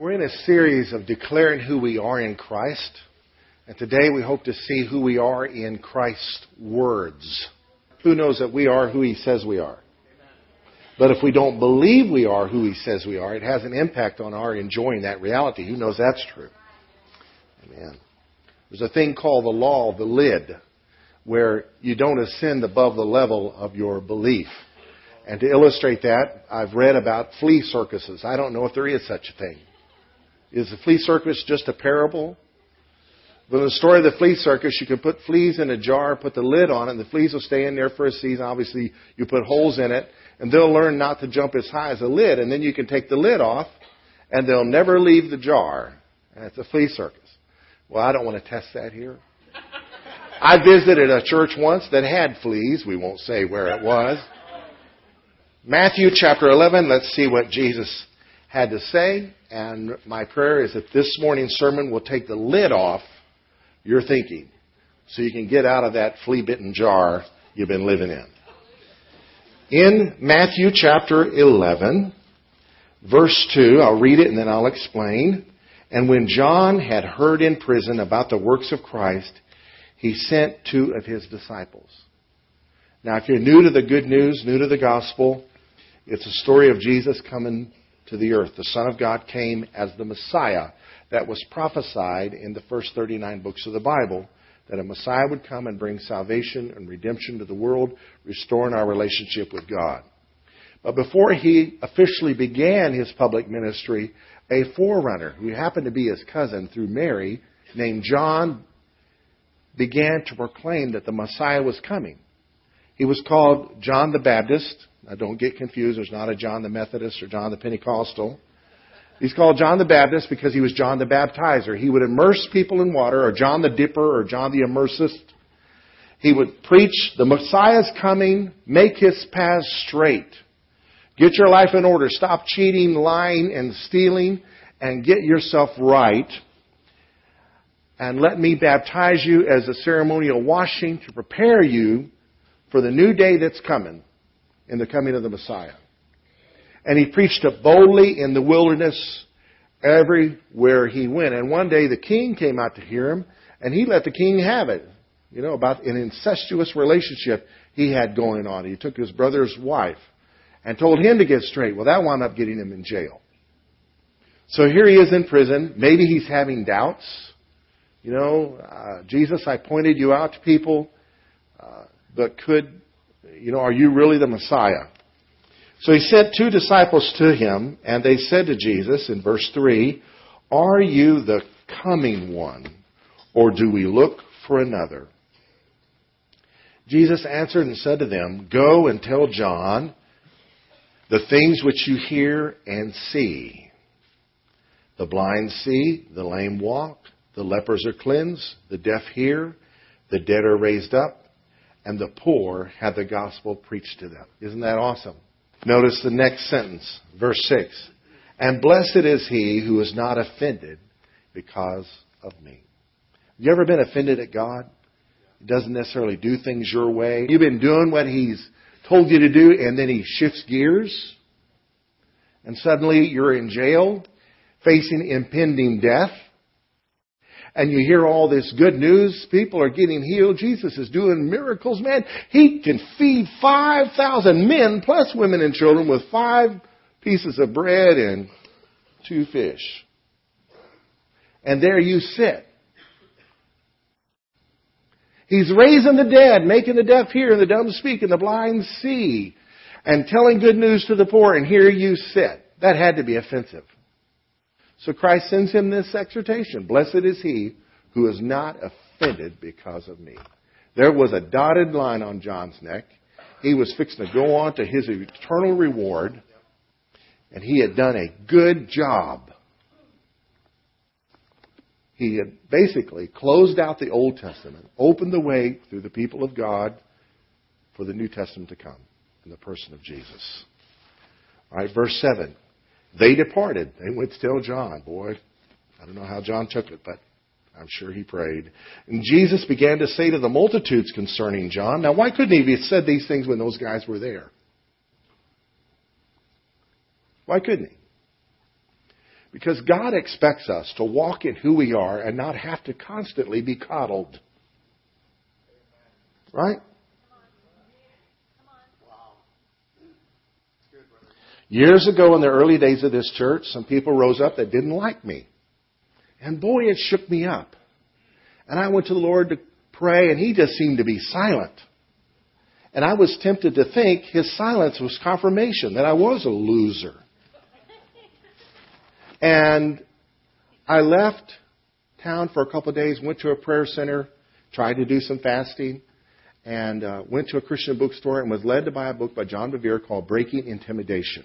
We're in a series of declaring who we are in Christ. And today we hope to see who we are in Christ's words. Who knows that we are who He says we are? But if we don't believe we are who He says we are, it has an impact on our enjoying that reality. Who knows that's true? Amen. There's a thing called the law, the lid, where you don't ascend above the level of your belief. And to illustrate that, I've read about flea circuses. I don't know if there is such a thing. Is the flea circus just a parable? But in the story of the flea circus, you can put fleas in a jar, put the lid on it, and the fleas will stay in there for a season. Obviously, you put holes in it, and they'll learn not to jump as high as the lid, and then you can take the lid off, and they'll never leave the jar. And it's a flea circus. Well, I don't want to test that here. I visited a church once that had fleas. We won't say where it was. Matthew chapter 11, let's see what Jesus had to say. And my prayer is that this morning's sermon will take the lid off your thinking so you can get out of that flea bitten jar you've been living in. In Matthew chapter 11, verse 2, I'll read it and then I'll explain. And when John had heard in prison about the works of Christ, he sent two of his disciples. Now, if you're new to the good news, new to the gospel, it's a story of Jesus coming to the earth. The Son of God came as the Messiah that was prophesied in the first 39 books of the Bible that a Messiah would come and bring salvation and redemption to the world, restoring our relationship with God. But before he officially began his public ministry, a forerunner, who happened to be his cousin through Mary, named John, began to proclaim that the Messiah was coming. He was called John the Baptist. Now don't get confused. There's not a John the Methodist or John the Pentecostal. He's called John the Baptist because he was John the Baptizer. He would immerse people in water, or John the Dipper, or John the Immersist. He would preach, the Messiah's coming, make his path straight. Get your life in order. Stop cheating, lying, and stealing, and get yourself right. And let me baptize you as a ceremonial washing to prepare you for the new day that's coming in the coming of the Messiah. And he preached it boldly in the wilderness everywhere he went. And one day the king came out to hear him, and he let the king have it. You know, about an incestuous relationship he had going on. He took his brother's wife and told him to get straight. Well, that wound up getting him in jail. So here he is in prison. Maybe he's having doubts. You know, uh, Jesus, I pointed you out to people, uh, but could, you know, are you really the Messiah? So he sent two disciples to him, and they said to Jesus in verse 3, Are you the coming one, or do we look for another? Jesus answered and said to them, Go and tell John the things which you hear and see. The blind see, the lame walk, the lepers are cleansed, the deaf hear, the dead are raised up, and the poor had the gospel preached to them. Isn't that awesome? Notice the next sentence, verse 6. And blessed is he who is not offended because of me. Have you ever been offended at God? He doesn't necessarily do things your way. You've been doing what he's told you to do, and then he shifts gears, and suddenly you're in jail, facing impending death and you hear all this good news, people are getting healed, Jesus is doing miracles, man. He can feed 5,000 men plus women and children with five pieces of bread and two fish. And there you sit. He's raising the dead, making the deaf hear and the dumb speak and the blind see, and telling good news to the poor, and here you sit. That had to be offensive. So Christ sends him this exhortation. Blessed is he who is not offended because of me. There was a dotted line on John's neck. He was fixing to go on to his eternal reward, and he had done a good job. He had basically closed out the Old Testament, opened the way through the people of God for the New Testament to come in the person of Jesus. All right, verse 7. They departed. They went to tell John. Boy, I don't know how John took it, but I'm sure he prayed. And Jesus began to say to the multitudes concerning John. Now, why couldn't he have said these things when those guys were there? Why couldn't he? Because God expects us to walk in who we are and not have to constantly be coddled. Right? Years ago in the early days of this church, some people rose up that didn't like me. And boy, it shook me up. And I went to the Lord to pray and He just seemed to be silent. And I was tempted to think His silence was confirmation that I was a loser. And I left town for a couple of days, went to a prayer center, tried to do some fasting, and uh, went to a Christian bookstore and was led to buy a book by John Bevere called Breaking Intimidation.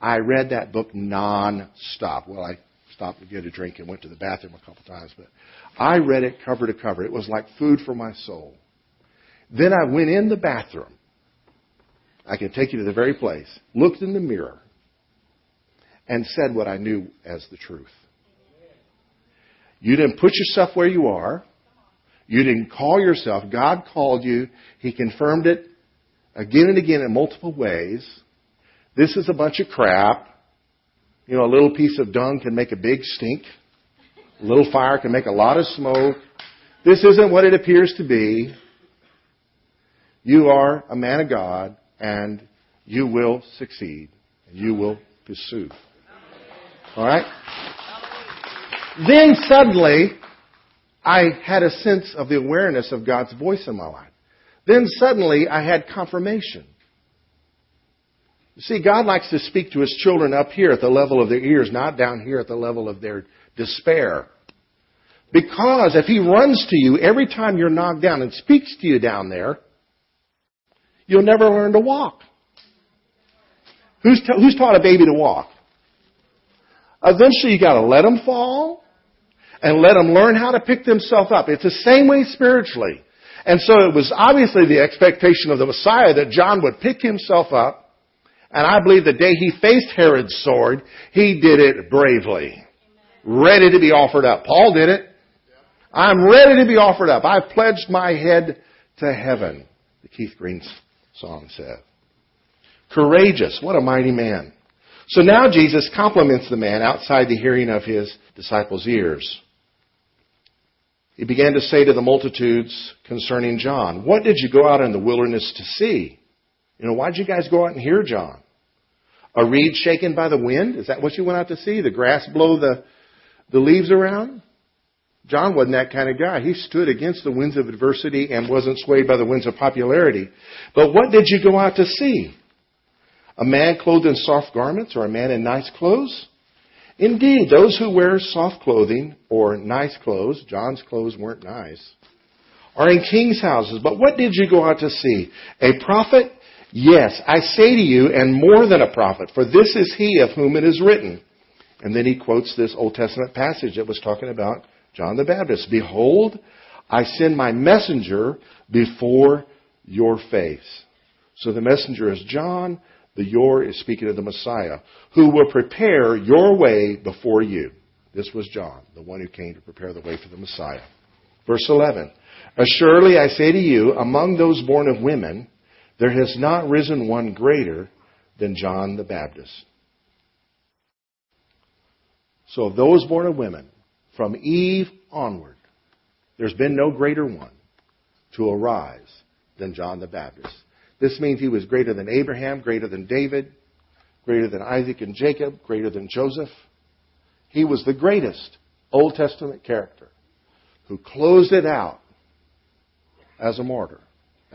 I read that book non-stop. Well, I stopped to get a drink and went to the bathroom a couple times, but I read it cover to cover. It was like food for my soul. Then I went in the bathroom. I can take you to the very place, looked in the mirror, and said what I knew as the truth. You didn't put yourself where you are. You didn't call yourself. God called you. He confirmed it again and again in multiple ways. This is a bunch of crap. You know, a little piece of dung can make a big stink. A little fire can make a lot of smoke. This isn't what it appears to be. You are a man of God and you will succeed. And You will pursue. Alright? Then suddenly, I had a sense of the awareness of God's voice in my life. Then suddenly, I had confirmation. See, God likes to speak to His children up here at the level of their ears, not down here at the level of their despair. Because if He runs to you every time you're knocked down and speaks to you down there, you'll never learn to walk. Who's, ta- who's taught a baby to walk? Eventually you gotta let them fall and let them learn how to pick themselves up. It's the same way spiritually. And so it was obviously the expectation of the Messiah that John would pick himself up and I believe the day he faced Herod's sword, he did it bravely. Ready to be offered up. Paul did it. I'm ready to be offered up. I've pledged my head to heaven, the Keith Green song said. Courageous. What a mighty man. So now Jesus compliments the man outside the hearing of his disciples' ears. He began to say to the multitudes concerning John, What did you go out in the wilderness to see? You know, why did you guys go out and hear John? A reed shaken by the wind? Is that what you went out to see? The grass blow the, the leaves around? John wasn't that kind of guy. He stood against the winds of adversity and wasn't swayed by the winds of popularity. But what did you go out to see? A man clothed in soft garments or a man in nice clothes? Indeed, those who wear soft clothing or nice clothes, John's clothes weren't nice, are in king's houses. But what did you go out to see? A prophet? Yes, I say to you, and more than a prophet, for this is he of whom it is written. And then he quotes this Old Testament passage that was talking about John the Baptist. Behold, I send my messenger before your face. So the messenger is John. The your is speaking of the Messiah, who will prepare your way before you. This was John, the one who came to prepare the way for the Messiah. Verse 11. Assuredly I say to you, among those born of women, there has not risen one greater than John the Baptist. So of those born of women, from Eve onward, there's been no greater one to arise than John the Baptist. This means he was greater than Abraham, greater than David, greater than Isaac and Jacob, greater than Joseph. He was the greatest Old Testament character who closed it out as a martyr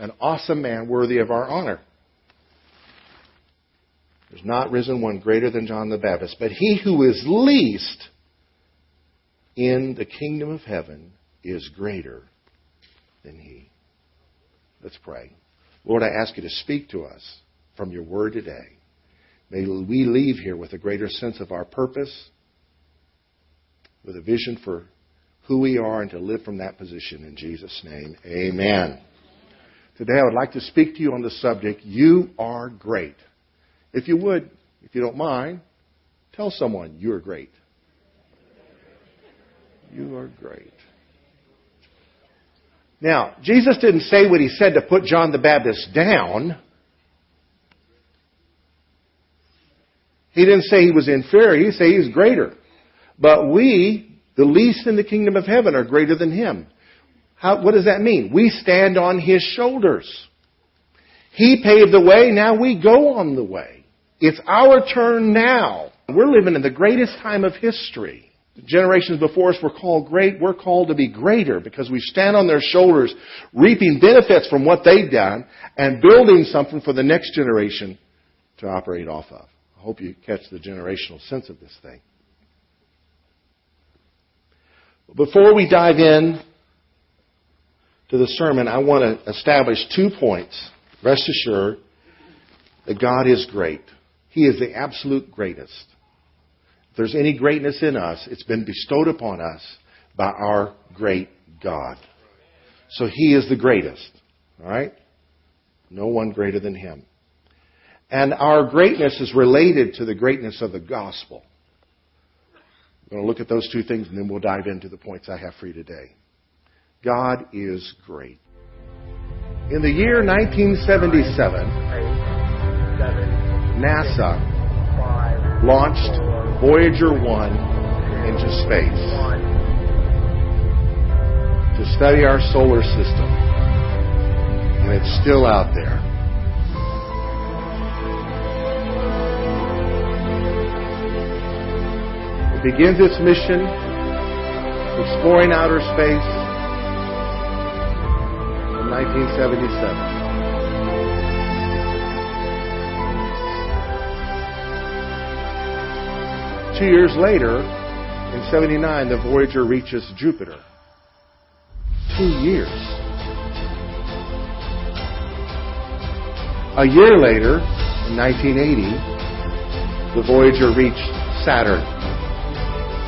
an awesome man worthy of our honor. There's not risen one greater than John the Baptist, but he who is least in the kingdom of heaven is greater than he. Let's pray. Lord, I ask you to speak to us from your word today. May we leave here with a greater sense of our purpose, with a vision for who we are, and to live from that position in Jesus' name. Amen. Today I would like to speak to you on the subject, You Are Great. If you would, if you don't mind, tell someone you're great. You are great. Now, Jesus didn't say what he said to put John the Baptist down. He didn't say he was inferior. He said he's greater. But we, the least in the kingdom of heaven, are greater than him. How, what does that mean? We stand on his shoulders. He paved the way, now we go on the way. It's our turn now. We're living in the greatest time of history. Generations before us were called great. We're called to be greater because we stand on their shoulders, reaping benefits from what they've done and building something for the next generation to operate off of. I hope you catch the generational sense of this thing. Before we dive in to the sermon, I want to establish two points. Rest assured that God is great. He is the absolute greatest. If there's any greatness in us, it's been bestowed upon us by our great God. So He is the greatest. All right? No one greater than Him. And our greatness is related to the greatness of the gospel. I'm going to look at those two things and then we'll dive into the points I have for you today. God is great. In the year 1977, NASA launched Voyager 1 into space to study our solar system. And it's still out there. It begins its mission exploring outer space 1977. Two years later, in 79, the Voyager reaches Jupiter. Two years. A year later, in 1980, the Voyager reached Saturn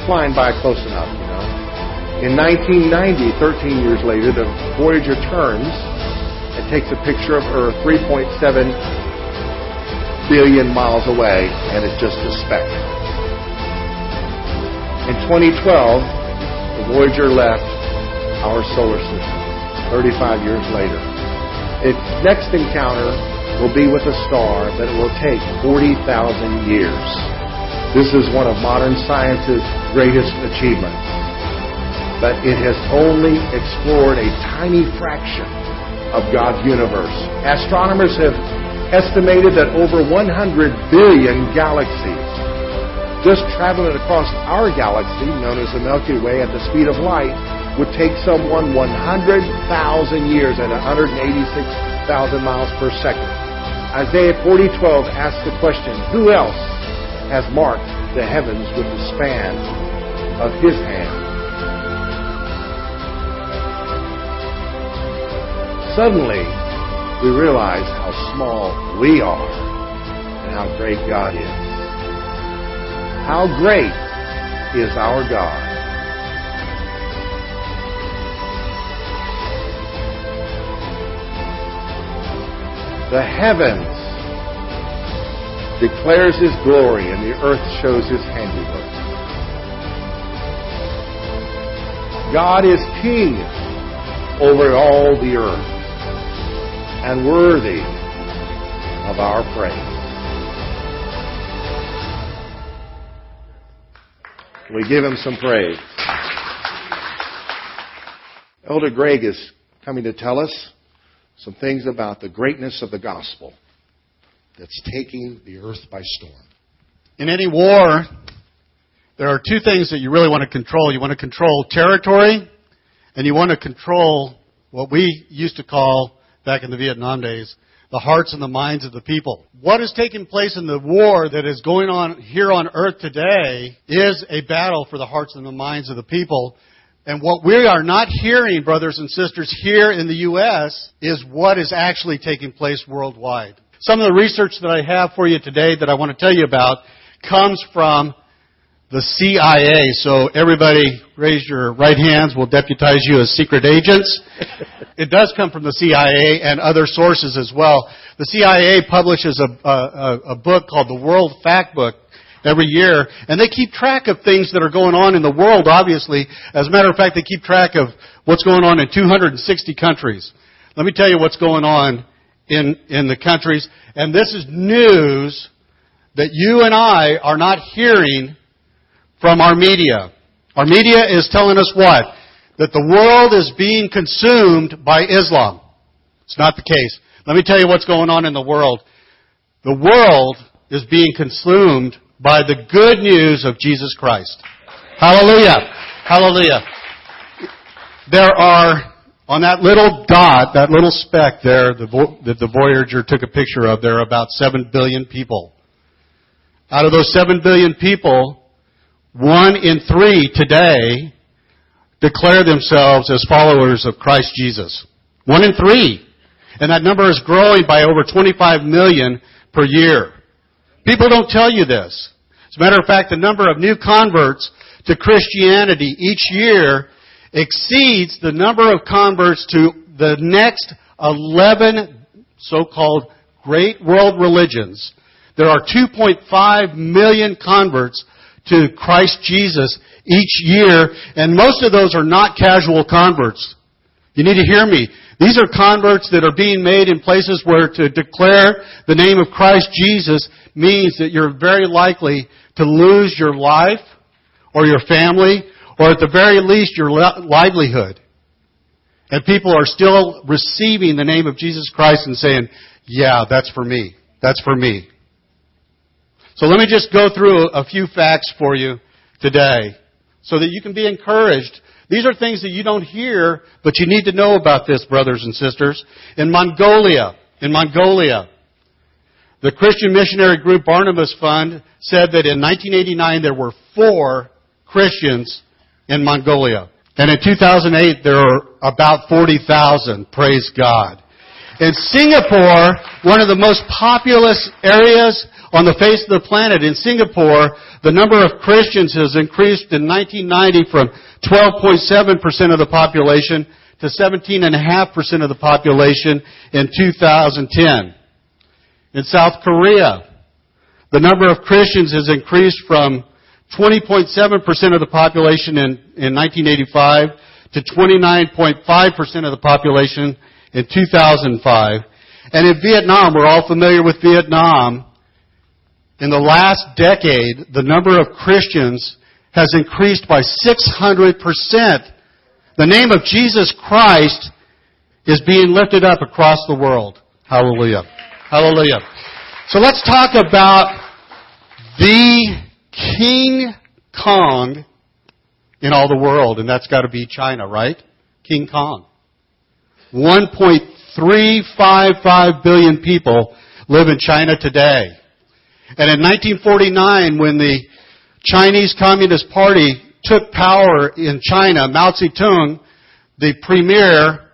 flying by close enough. In 1990, 13 years later, the Voyager turns and takes a picture of Earth 3.7 billion miles away, and it's just a speck. In 2012, the Voyager left our solar system 35 years later. Its next encounter will be with a star that will take 40,000 years. This is one of modern science's greatest achievements. But it has only explored a tiny fraction of God's universe. Astronomers have estimated that over 100 billion galaxies just traveling across our galaxy, known as the Milky Way, at the speed of light, would take someone 100,000 years at 186,000 miles per second. Isaiah 40:12 asks the question, who else has marked the heavens with the span of his hand. Suddenly, we realize how small we are and how great God is. How great is our God. The heavens declares his glory, and the earth shows his handiwork. God is king over all the earth and worthy of our praise. We give him some praise. Elder Greg is coming to tell us some things about the greatness of the gospel that's taking the earth by storm. In any war, there are two things that you really want to control. You want to control territory, and you want to control what we used to call, back in the Vietnam days, the hearts and the minds of the people. What is taking place in the war that is going on here on earth today is a battle for the hearts and the minds of the people. And what we are not hearing, brothers and sisters, here in the U.S. is what is actually taking place worldwide. Some of the research that I have for you today that I want to tell you about comes from the CIA. So everybody raise your right hands. We'll deputize you as secret agents. it does come from the CIA and other sources as well. The CIA publishes a, a, a book called the World Fact Book every year, and they keep track of things that are going on in the world, obviously. As a matter of fact, they keep track of what's going on in 260 countries. Let me tell you what's going on in, in the countries. And this is news that you and I are not hearing from our media. Our media is telling us what? That the world is being consumed by Islam. It's not the case. Let me tell you what's going on in the world. The world is being consumed by the good news of Jesus Christ. Hallelujah. Hallelujah. There are, on that little dot, that little speck there the, that the Voyager took a picture of, there are about 7 billion people. Out of those 7 billion people, one in three today declare themselves as followers of Christ Jesus. One in three. And that number is growing by over 25 million per year. People don't tell you this. As a matter of fact, the number of new converts to Christianity each year exceeds the number of converts to the next 11 so-called great world religions. There are 2.5 million converts to Christ Jesus each year, and most of those are not casual converts. You need to hear me. These are converts that are being made in places where to declare the name of Christ Jesus means that you're very likely to lose your life or your family or at the very least your livelihood. And people are still receiving the name of Jesus Christ and saying, yeah, that's for me. That's for me. So let me just go through a few facts for you today so that you can be encouraged. These are things that you don't hear, but you need to know about this, brothers and sisters. In Mongolia, in Mongolia, the Christian missionary group Barnabas Fund said that in 1989 there were four Christians in Mongolia. And in 2008 there were about 40,000. Praise God. In Singapore, one of the most populous areas on the face of the planet, in Singapore, the number of Christians has increased in 1990 from 12.7% of the population to 17.5% of the population in 2010. In South Korea, the number of Christians has increased from 20.7% of the population in, in 1985 to 29.5% of the population in 2005. And in Vietnam, we're all familiar with Vietnam, in the last decade, the number of Christians has increased by 600%. The name of Jesus Christ is being lifted up across the world. Hallelujah. Hallelujah. So let's talk about the King Kong in all the world, and that's got to be China, right? King Kong. 1.355 billion people live in China today. And in 1949, when the Chinese Communist Party took power in China, Mao Zedong, the premier,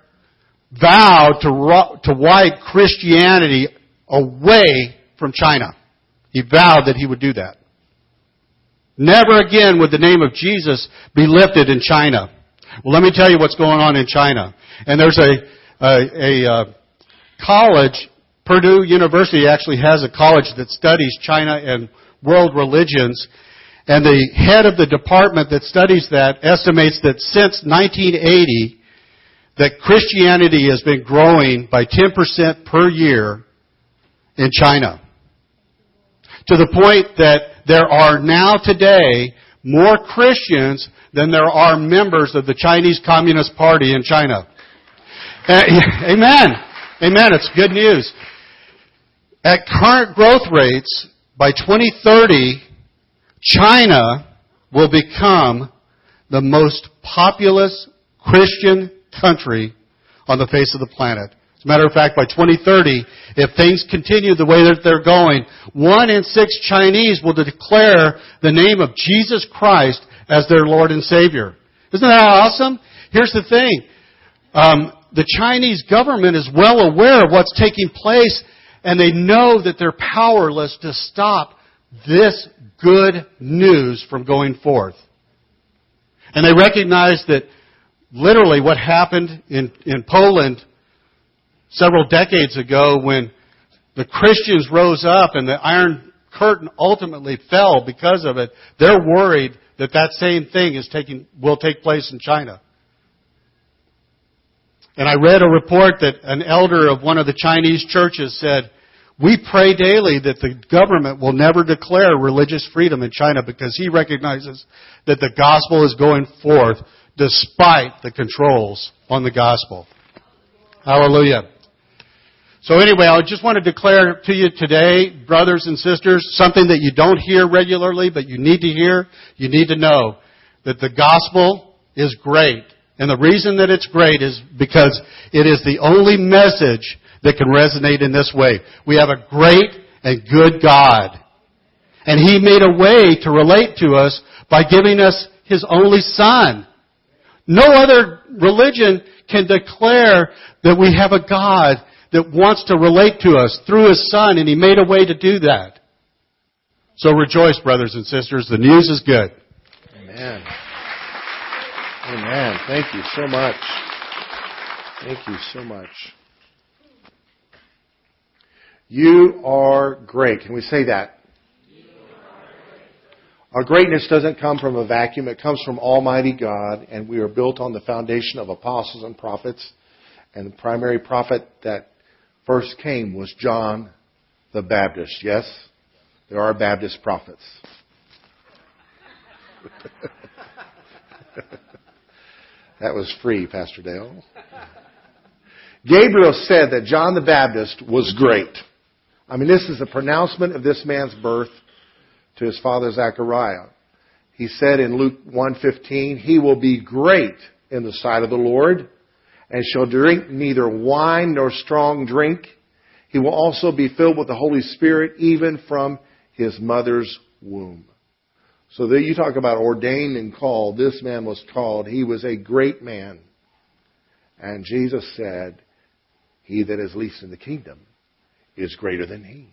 vowed to, to wipe Christianity away from China. He vowed that he would do that. Never again would the name of Jesus be lifted in China. Well, let me tell you what's going on in China. And there's a, a, a uh, college Purdue University actually has a college that studies China and world religions. And the head of the department that studies that estimates that since 1980, that Christianity has been growing by 10% per year in China. To the point that there are now today more Christians than there are members of the Chinese Communist Party in China. Amen. Amen. It's good news. At current growth rates, by 2030, China will become the most populous Christian country on the face of the planet. As a matter of fact, by 2030, if things continue the way that they're going, one in six Chinese will declare the name of Jesus Christ as their Lord and Savior. Isn't that awesome? Here's the thing. Um, the Chinese government is well aware of what's taking place and they know that they're powerless to stop this good news from going forth. And they recognize that literally what happened in, in Poland several decades ago when the Christians rose up and the Iron Curtain ultimately fell because of it, they're worried that that same thing is taking, will take place in China. And I read a report that an elder of one of the Chinese churches said, We pray daily that the government will never declare religious freedom in China because he recognizes that the gospel is going forth despite the controls on the gospel. Hallelujah. So anyway, I just want to declare to you today, brothers and sisters, something that you don't hear regularly, but you need to hear, you need to know, that the gospel is great. And the reason that it's great is because it is the only message that can resonate in this way. We have a great and good God. And He made a way to relate to us by giving us His only Son. No other religion can declare that we have a God that wants to relate to us through His Son, and He made a way to do that. So rejoice, brothers and sisters. The news is good. Amen. Amen. Thank you so much. Thank you so much. You are great. Can we say that? Our greatness doesn't come from a vacuum. It comes from Almighty God, and we are built on the foundation of apostles and prophets. And the primary prophet that first came was John the Baptist. Yes? There are Baptist prophets. that was free, Pastor Dale. Gabriel said that John the Baptist was great. I mean, this is a pronouncement of this man's birth to his father Zechariah. He said in Luke 1:15, "He will be great in the sight of the Lord, and shall drink neither wine nor strong drink. He will also be filled with the Holy Spirit even from his mother's womb." So that you talk about ordained and called, this man was called. He was a great man. And Jesus said, "He that is least in the kingdom is greater than he.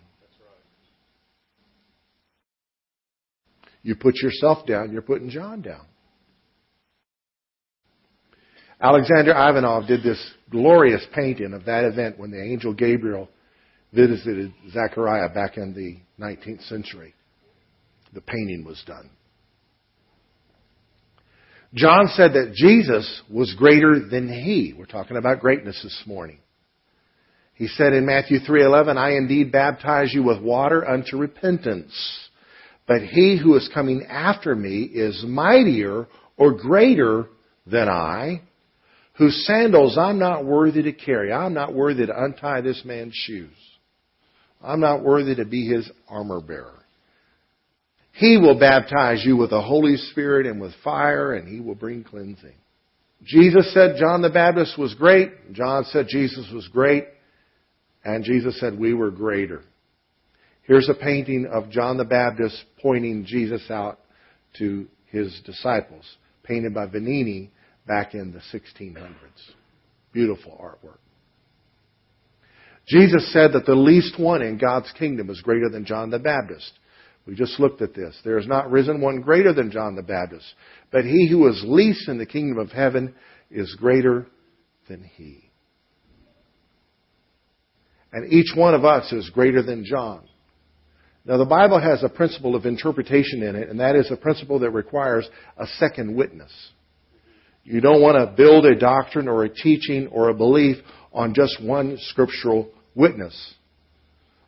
You put yourself down, you're putting John down. Alexander Ivanov did this glorious painting of that event when the angel Gabriel visited Zechariah back in the 19th century. The painting was done. John said that Jesus was greater than he. We're talking about greatness this morning. He said in Matthew 3:11, "I indeed baptize you with water unto repentance, but he who is coming after me is mightier or greater than I, whose sandals I'm not worthy to carry. I'm not worthy to untie this man's shoes. I'm not worthy to be his armor bearer. He will baptize you with the Holy Spirit and with fire, and he will bring cleansing." Jesus said John the Baptist was great. John said Jesus was great. And Jesus said, We were greater. Here's a painting of John the Baptist pointing Jesus out to his disciples, painted by Vanini back in the 1600s. Beautiful artwork. Jesus said that the least one in God's kingdom is greater than John the Baptist. We just looked at this. There is not risen one greater than John the Baptist, but he who is least in the kingdom of heaven is greater than he. And each one of us is greater than John. Now, the Bible has a principle of interpretation in it, and that is a principle that requires a second witness. You don't want to build a doctrine or a teaching or a belief on just one scriptural witness.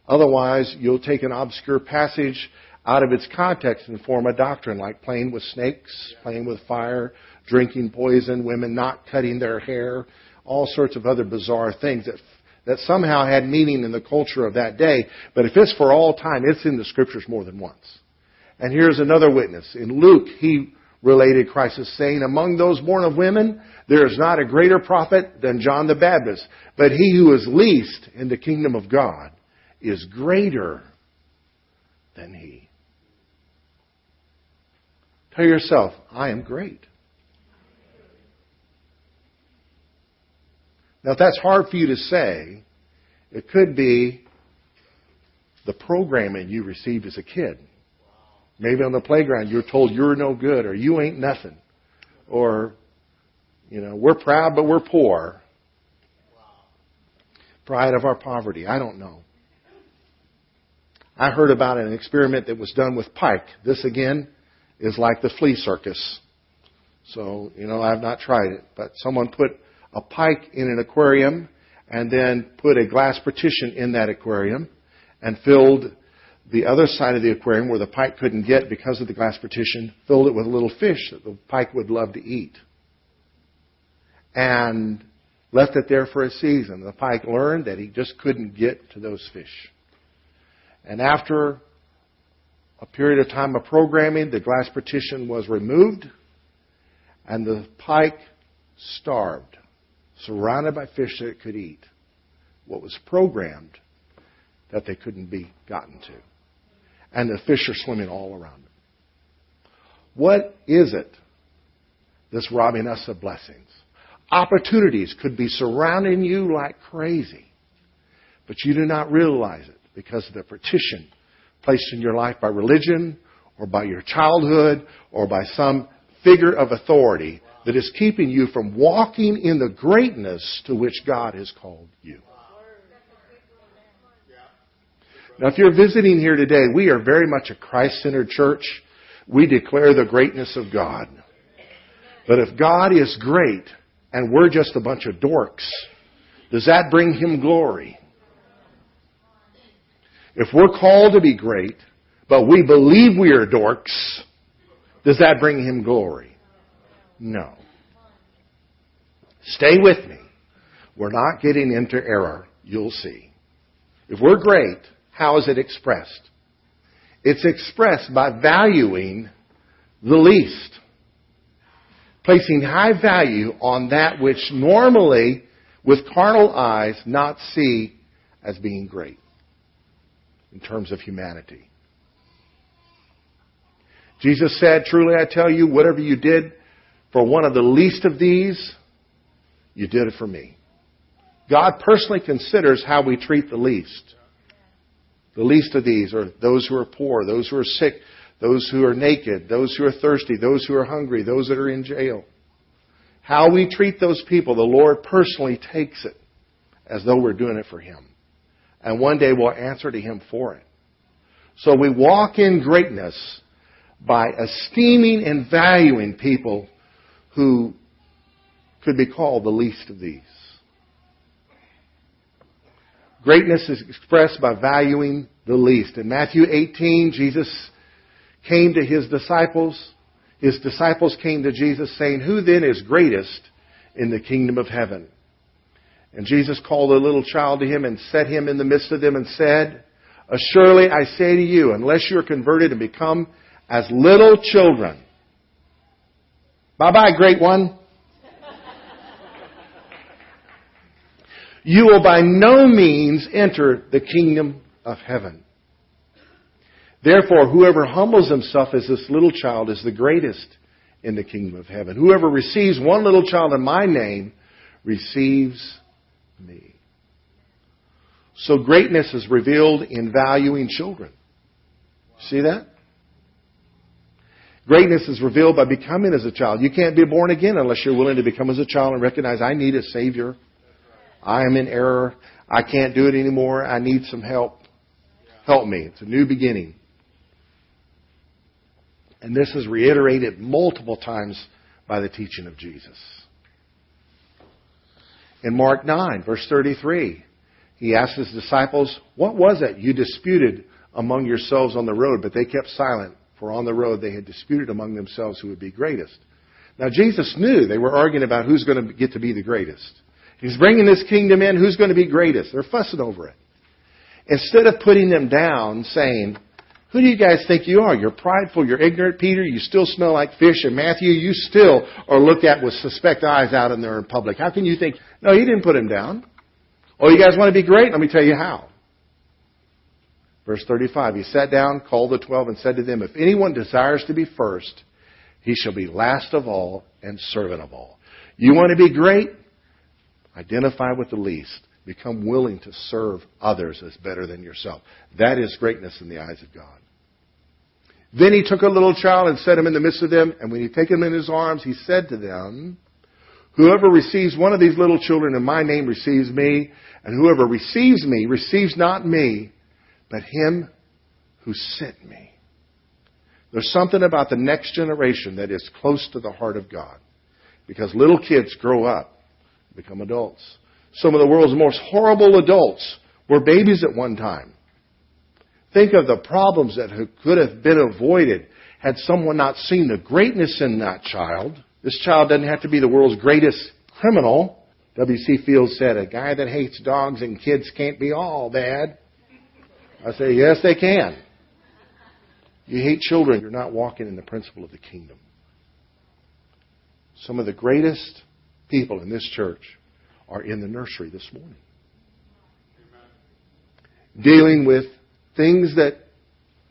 Otherwise, you'll take an obscure passage out of its context and form a doctrine like playing with snakes, playing with fire, drinking poison, women not cutting their hair, all sorts of other bizarre things that that somehow had meaning in the culture of that day. But if it's for all time, it's in the scriptures more than once. And here's another witness. In Luke, he related Christ as saying, Among those born of women, there is not a greater prophet than John the Baptist. But he who is least in the kingdom of God is greater than he. Tell yourself, I am great. Now, if that's hard for you to say, it could be the programming you received as a kid. Maybe on the playground you're told you're no good or you ain't nothing. Or, you know, we're proud but we're poor. Pride of our poverty. I don't know. I heard about an experiment that was done with pike. This again is like the flea circus. So, you know, I've not tried it, but someone put a pike in an aquarium and then put a glass partition in that aquarium and filled the other side of the aquarium where the pike couldn't get because of the glass partition, filled it with little fish that the pike would love to eat. And left it there for a season. The pike learned that he just couldn't get to those fish. And after a period of time of programming, the glass partition was removed, and the pike starved, surrounded by fish that it could eat. What was programmed that they couldn't be gotten to. And the fish are swimming all around it. What is it that's robbing us of blessings? Opportunities could be surrounding you like crazy, but you do not realize it because of the partition placed in your life by religion or by your childhood or by some figure of authority that is keeping you from walking in the greatness to which God has called you. Now, if you're visiting here today, we are very much a Christ centered church. We declare the greatness of God. But if God is great and we're just a bunch of dorks, does that bring Him glory? If we're called to be great, but we believe we are dorks, does that bring him glory? No. Stay with me. We're not getting into error. You'll see. If we're great, how is it expressed? It's expressed by valuing the least. Placing high value on that which normally, with carnal eyes, not see as being great in terms of humanity. Jesus said, Truly I tell you, whatever you did for one of the least of these, you did it for me. God personally considers how we treat the least. The least of these are those who are poor, those who are sick, those who are naked, those who are thirsty, those who are hungry, those that are in jail. How we treat those people, the Lord personally takes it as though we're doing it for Him and one day we'll answer to Him for it. So we walk in greatness by esteeming and valuing people who could be called the least of these. Greatness is expressed by valuing the least. In Matthew 18, Jesus came to his disciples. His disciples came to Jesus saying, Who then is greatest in the kingdom of heaven? And Jesus called a little child to him and set him in the midst of them and said, Assuredly I say to you, unless you are converted and become as little children. Bye bye, great one. you will by no means enter the kingdom of heaven. Therefore, whoever humbles himself as this little child is the greatest in the kingdom of heaven. Whoever receives one little child in my name receives me. So greatness is revealed in valuing children. See that? Greatness is revealed by becoming as a child. You can't be born again unless you're willing to become as a child and recognize I need a Savior. I am in error. I can't do it anymore. I need some help. Help me. It's a new beginning. And this is reiterated multiple times by the teaching of Jesus. In Mark 9, verse 33, he asked his disciples, What was it you disputed among yourselves on the road? But they kept silent, for on the road they had disputed among themselves who would be greatest. Now, Jesus knew they were arguing about who's going to get to be the greatest. He's bringing this kingdom in, who's going to be greatest? They're fussing over it. Instead of putting them down, saying, who do you guys think you are? You're prideful, you're ignorant, Peter, you still smell like fish, and Matthew, you still are looked at with suspect eyes out in there in public. How can you think? No, he didn't put him down. Oh, you guys want to be great? Let me tell you how. Verse 35, he sat down, called the twelve, and said to them, If anyone desires to be first, he shall be last of all and servant of all. You want to be great? Identify with the least. Become willing to serve others as better than yourself. That is greatness in the eyes of God. Then he took a little child and set him in the midst of them, and when he taken him in his arms, he said to them, Whoever receives one of these little children in my name receives me, and whoever receives me receives not me, but him who sent me. There's something about the next generation that is close to the heart of God. Because little kids grow up, become adults. Some of the world's most horrible adults were babies at one time. Think of the problems that could have been avoided had someone not seen the greatness in that child. This child doesn't have to be the world's greatest criminal. W.C. Fields said, a guy that hates dogs and kids can't be all bad. I say, yes, they can. You hate children, you're not walking in the principle of the kingdom. Some of the greatest people in this church are in the nursery this morning. Dealing with things that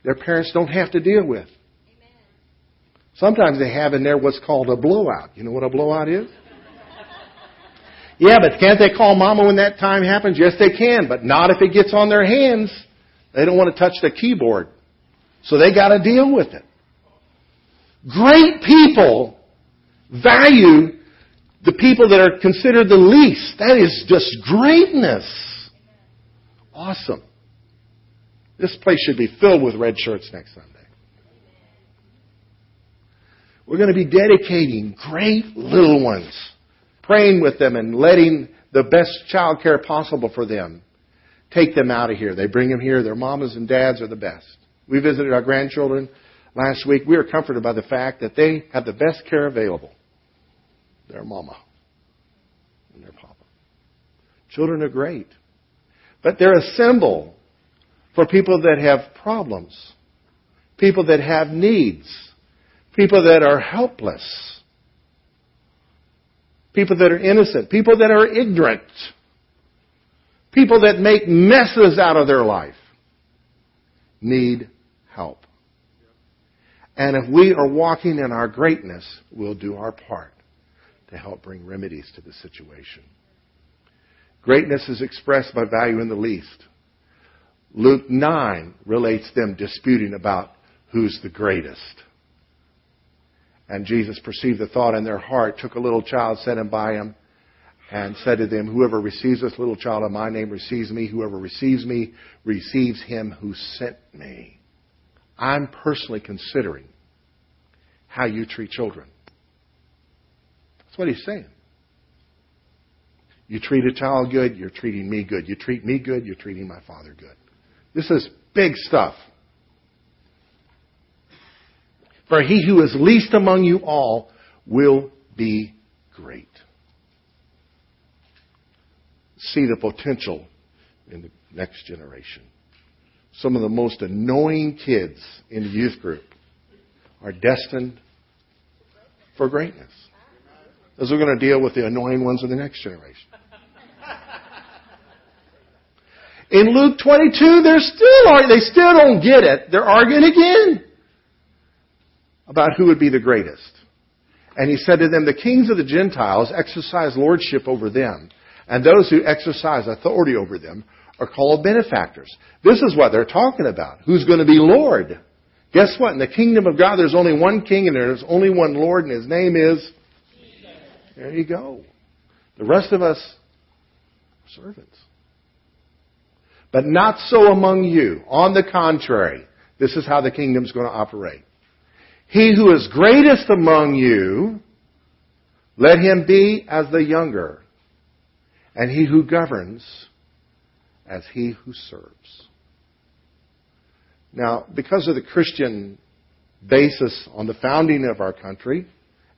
their parents don't have to deal with. Sometimes they have in there what's called a blowout. You know what a blowout is? Yeah, but can't they call mama when that time happens? Yes, they can, but not if it gets on their hands. They don't want to touch the keyboard. So they got to deal with it. Great people value the people that are considered the least. That is just greatness. Awesome. This place should be filled with red shirts next Sunday. We're going to be dedicating great little ones, praying with them and letting the best child care possible for them take them out of here. They bring them here. Their mamas and dads are the best. We visited our grandchildren last week. We were comforted by the fact that they have the best care available. Their mama and their papa. Children are great. But they're a symbol for people that have problems, people that have needs, people that are helpless, people that are innocent, people that are ignorant, people that make messes out of their life need help. And if we are walking in our greatness, we'll do our part to help bring remedies to the situation. Greatness is expressed by value in the least. Luke 9 relates them disputing about who's the greatest. And Jesus perceived the thought in their heart, took a little child, set him by him, and said to them, Whoever receives this little child in my name receives me. Whoever receives me receives him who sent me. I'm personally considering how you treat children. That's what he's saying. You treat a child good, you're treating me good. You treat me good, you're treating my father good. This is big stuff. For he who is least among you all will be great. See the potential in the next generation. Some of the most annoying kids in the youth group are destined for greatness. As we're going to deal with the annoying ones in the next generation. In Luke 22, they're still, they still don't get it. They're arguing again about who would be the greatest. And he said to them, the kings of the Gentiles exercise lordship over them, and those who exercise authority over them are called benefactors. This is what they're talking about. Who's going to be Lord? Guess what? In the kingdom of God, there's only one king and there's only one Lord, and his name is. There you go. The rest of us are servants but not so among you. On the contrary, this is how the kingdom is going to operate. He who is greatest among you, let him be as the younger, and he who governs as he who serves. Now, because of the Christian basis on the founding of our country,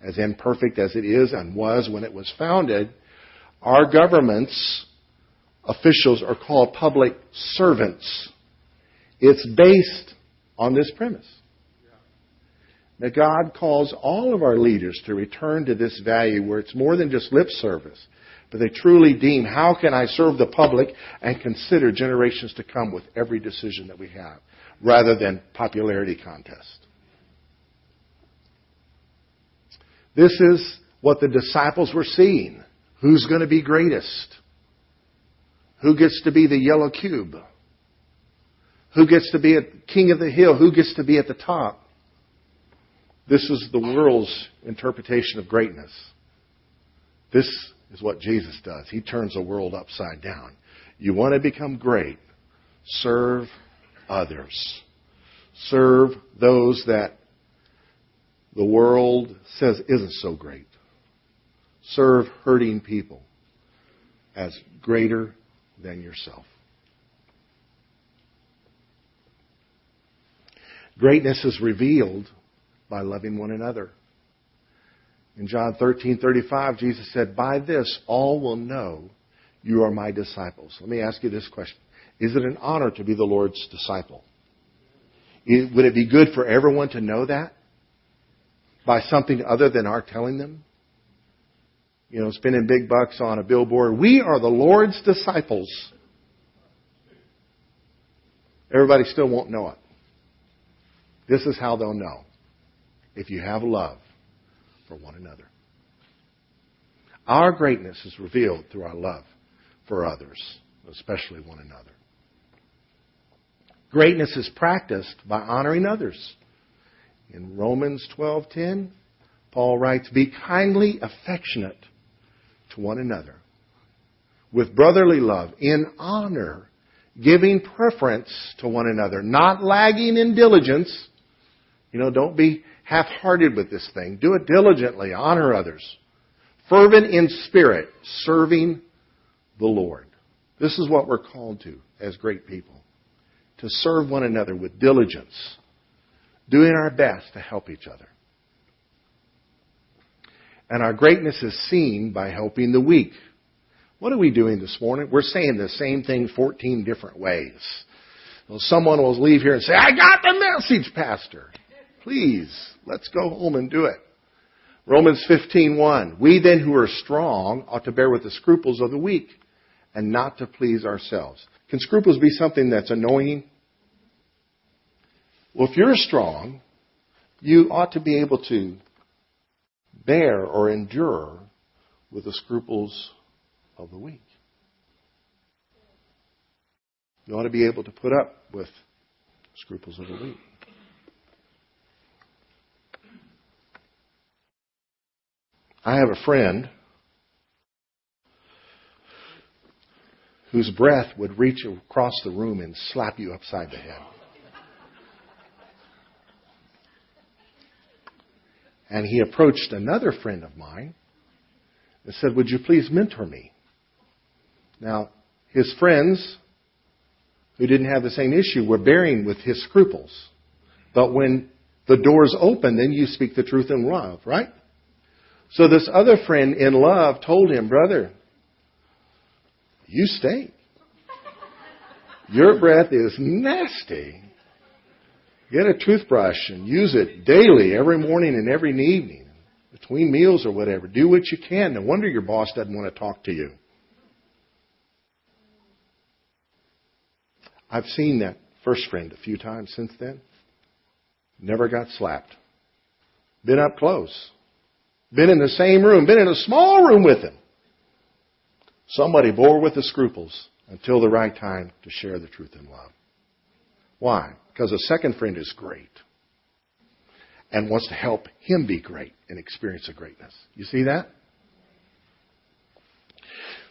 as imperfect as it is and was when it was founded, our governments officials are called public servants. It's based on this premise. That God calls all of our leaders to return to this value where it's more than just lip service, but they truly deem how can I serve the public and consider generations to come with every decision that we have, rather than popularity contest. This is what the disciples were seeing. Who's going to be greatest? Who gets to be the yellow cube? Who gets to be a king of the hill? Who gets to be at the top? This is the world's interpretation of greatness. This is what Jesus does. He turns the world upside down. You want to become great? Serve others. Serve those that the world says isn't so great. Serve hurting people as greater than yourself. Greatness is revealed by loving one another. In John 13:35, Jesus said, "By this all will know you are my disciples." Let me ask you this question. Is it an honor to be the Lord's disciple? Would it be good for everyone to know that? By something other than our telling them? You know, spending big bucks on a billboard. We are the Lord's disciples. Everybody still won't know it. This is how they'll know. If you have love for one another. Our greatness is revealed through our love for others, especially one another. Greatness is practiced by honoring others. In Romans 12:10, Paul writes, "Be kindly affectionate to one another with brotherly love, in honor, giving preference to one another, not lagging in diligence." You know, don't be half hearted with this thing. Do it diligently. Honor others. Fervent in spirit, serving the Lord. This is what we're called to as great people to serve one another with diligence, doing our best to help each other. And our greatness is seen by helping the weak. What are we doing this morning? We're saying the same thing 14 different ways. Well, someone will leave here and say, I got the message, Pastor. Please, let's go home and do it. Romans 15:1 We then who are strong ought to bear with the scruples of the weak and not to please ourselves. Can scruples be something that's annoying? Well, if you're strong, you ought to be able to bear or endure with the scruples of the weak. You ought to be able to put up with scruples of the weak. I have a friend whose breath would reach across the room and slap you upside the head. And he approached another friend of mine and said, Would you please mentor me? Now, his friends who didn't have the same issue were bearing with his scruples. But when the doors open, then you speak the truth in love, right? So this other friend in love told him, brother, you stink. Your breath is nasty. Get a toothbrush and use it daily, every morning and every evening, between meals or whatever. Do what you can. No wonder your boss doesn't want to talk to you. I've seen that first friend a few times since then. Never got slapped. Been up close. Been in the same room, been in a small room with him. Somebody bore with the scruples until the right time to share the truth in love. Why? Because a second friend is great and wants to help him be great and experience a greatness. You see that?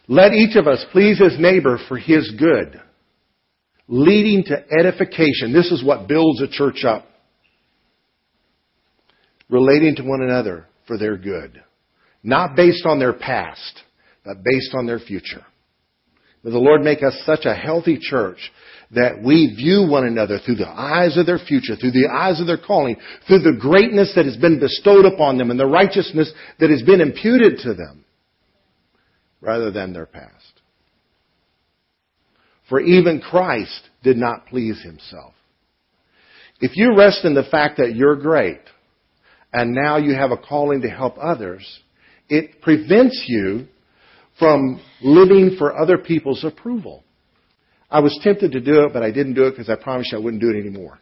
Let each of us please his neighbor for his good, leading to edification. This is what builds a church up. Relating to one another for their good. Not based on their past, but based on their future. May the Lord make us such a healthy church that we view one another through the eyes of their future, through the eyes of their calling, through the greatness that has been bestowed upon them and the righteousness that has been imputed to them, rather than their past. For even Christ did not please himself. If you rest in the fact that you're great, and now you have a calling to help others, it prevents you from living for other people's approval. I was tempted to do it, but I didn't do it because I promised you I wouldn't do it anymore.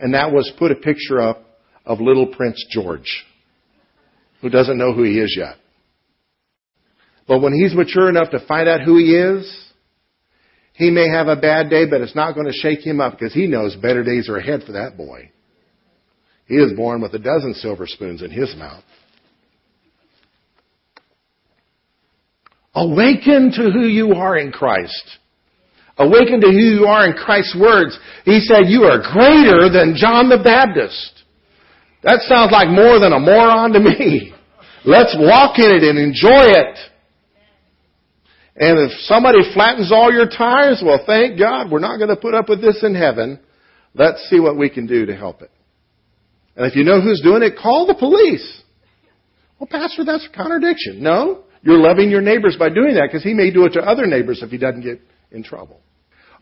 And that was put a picture up of little Prince George, who doesn't know who he is yet. But when he's mature enough to find out who he is, he may have a bad day, but it's not going to shake him up because he knows better days are ahead for that boy. He is born with a dozen silver spoons in his mouth. Awaken to who you are in Christ. Awaken to who you are in Christ's words. He said, you are greater than John the Baptist. That sounds like more than a moron to me. Let's walk in it and enjoy it. And if somebody flattens all your tires, well, thank God we're not going to put up with this in heaven. Let's see what we can do to help it. And if you know who's doing it, call the police. Well, Pastor, that's a contradiction. No, you're loving your neighbors by doing that because he may do it to other neighbors if he doesn't get in trouble.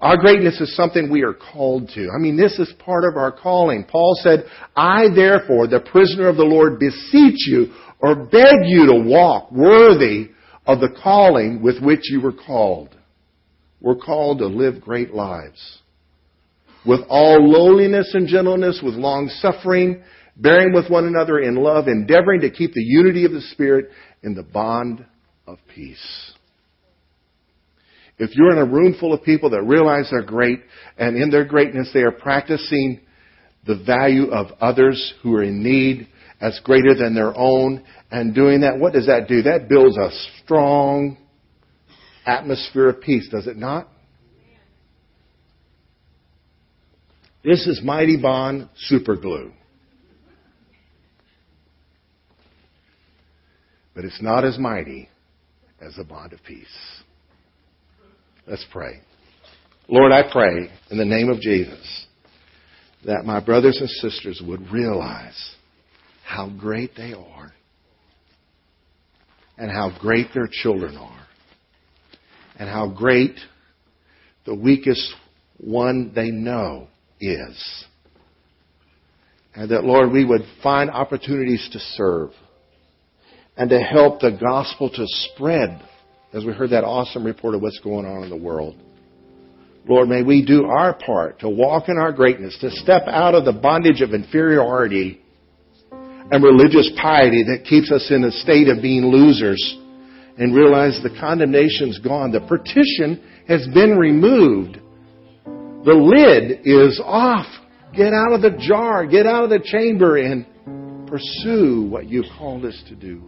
Our greatness is something we are called to. I mean, this is part of our calling. Paul said, I therefore, the prisoner of the Lord, beseech you or beg you to walk worthy of the calling with which you were called. We're called to live great lives. With all lowliness and gentleness, with long suffering, bearing with one another in love, endeavoring to keep the unity of the Spirit in the bond of peace. If you're in a room full of people that realize they're great, and in their greatness they are practicing the value of others who are in need as greater than their own, and doing that, what does that do? That builds a strong atmosphere of peace, does it not? This is Mighty Bond super glue. But it's not as mighty as the bond of peace. Let's pray. Lord, I pray in the name of Jesus that my brothers and sisters would realize how great they are and how great their children are and how great the weakest one they know is. And that, Lord, we would find opportunities to serve and to help the gospel to spread as we heard that awesome report of what's going on in the world. Lord, may we do our part to walk in our greatness, to step out of the bondage of inferiority and religious piety that keeps us in a state of being losers and realize the condemnation's gone. The partition has been removed. The lid is off. Get out of the jar. Get out of the chamber and pursue what you've called us to do,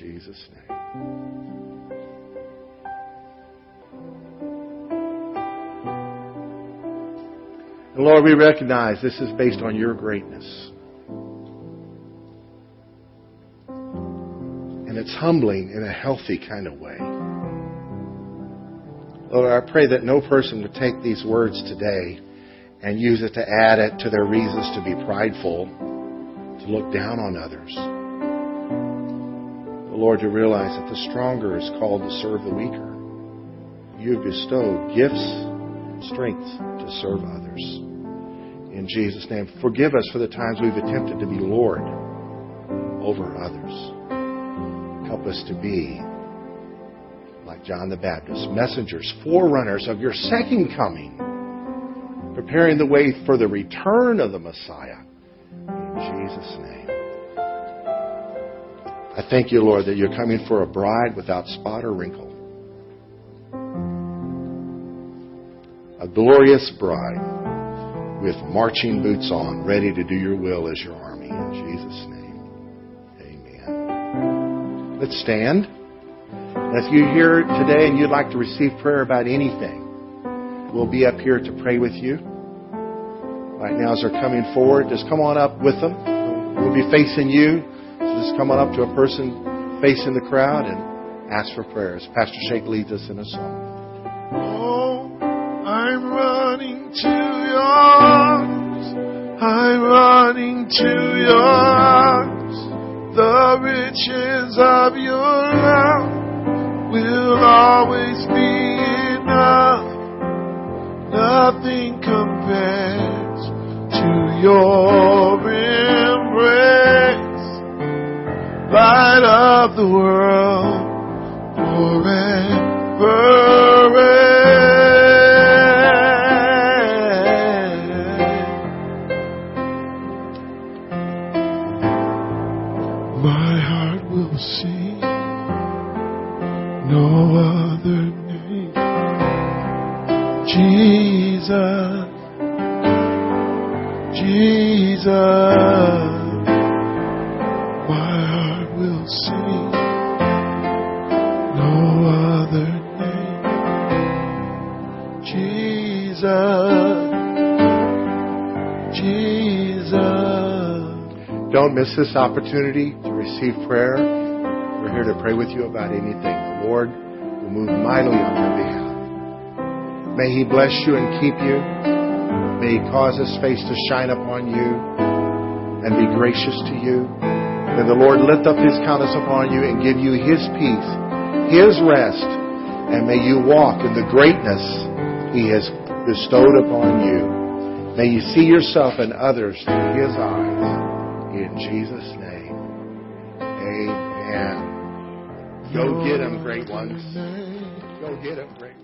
Jesus' name. And Lord, we recognize this is based on your greatness. And it's humbling in a healthy kind of way. Lord, I pray that no person would take these words today and use it to add it to their reasons to be prideful, to look down on others. But Lord, to realize that the stronger is called to serve the weaker. You have bestowed gifts strength to serve others in Jesus' name. Forgive us for the times we've attempted to be Lord over others. Help us to be like John the Baptist, messengers, forerunners of your second coming, preparing the way for the return of the Messiah. In Jesus' name. I thank you, Lord, that you're coming for a bride without spot or wrinkle. A glorious bride with marching boots on, ready to do your will as your army. In Jesus' name, amen. Let's stand. If you're here today and you'd like to receive prayer about anything, we'll be up here to pray with you. Right now, as they're coming forward, just come on up with them. We'll be facing you. Just come on up to a person facing the crowd and ask for prayers. Pastor Shake leads us in a song. Oh, I'm running to your arms. I'm running to your arms. The riches of your love will always be enough. Nothing compares to your of the world this opportunity to receive prayer. We're here to pray with you about anything. The Lord will move mightily on your behalf. May He bless you and keep you. May He cause His face to shine upon you and be gracious to you. May the Lord lift up His countenance upon you and give you His peace, His rest, and may you walk in the greatness He has bestowed upon you. May you see yourself and others through His eyes. In Jesus' name. Amen. Go get them, great ones. Go get them, great ones.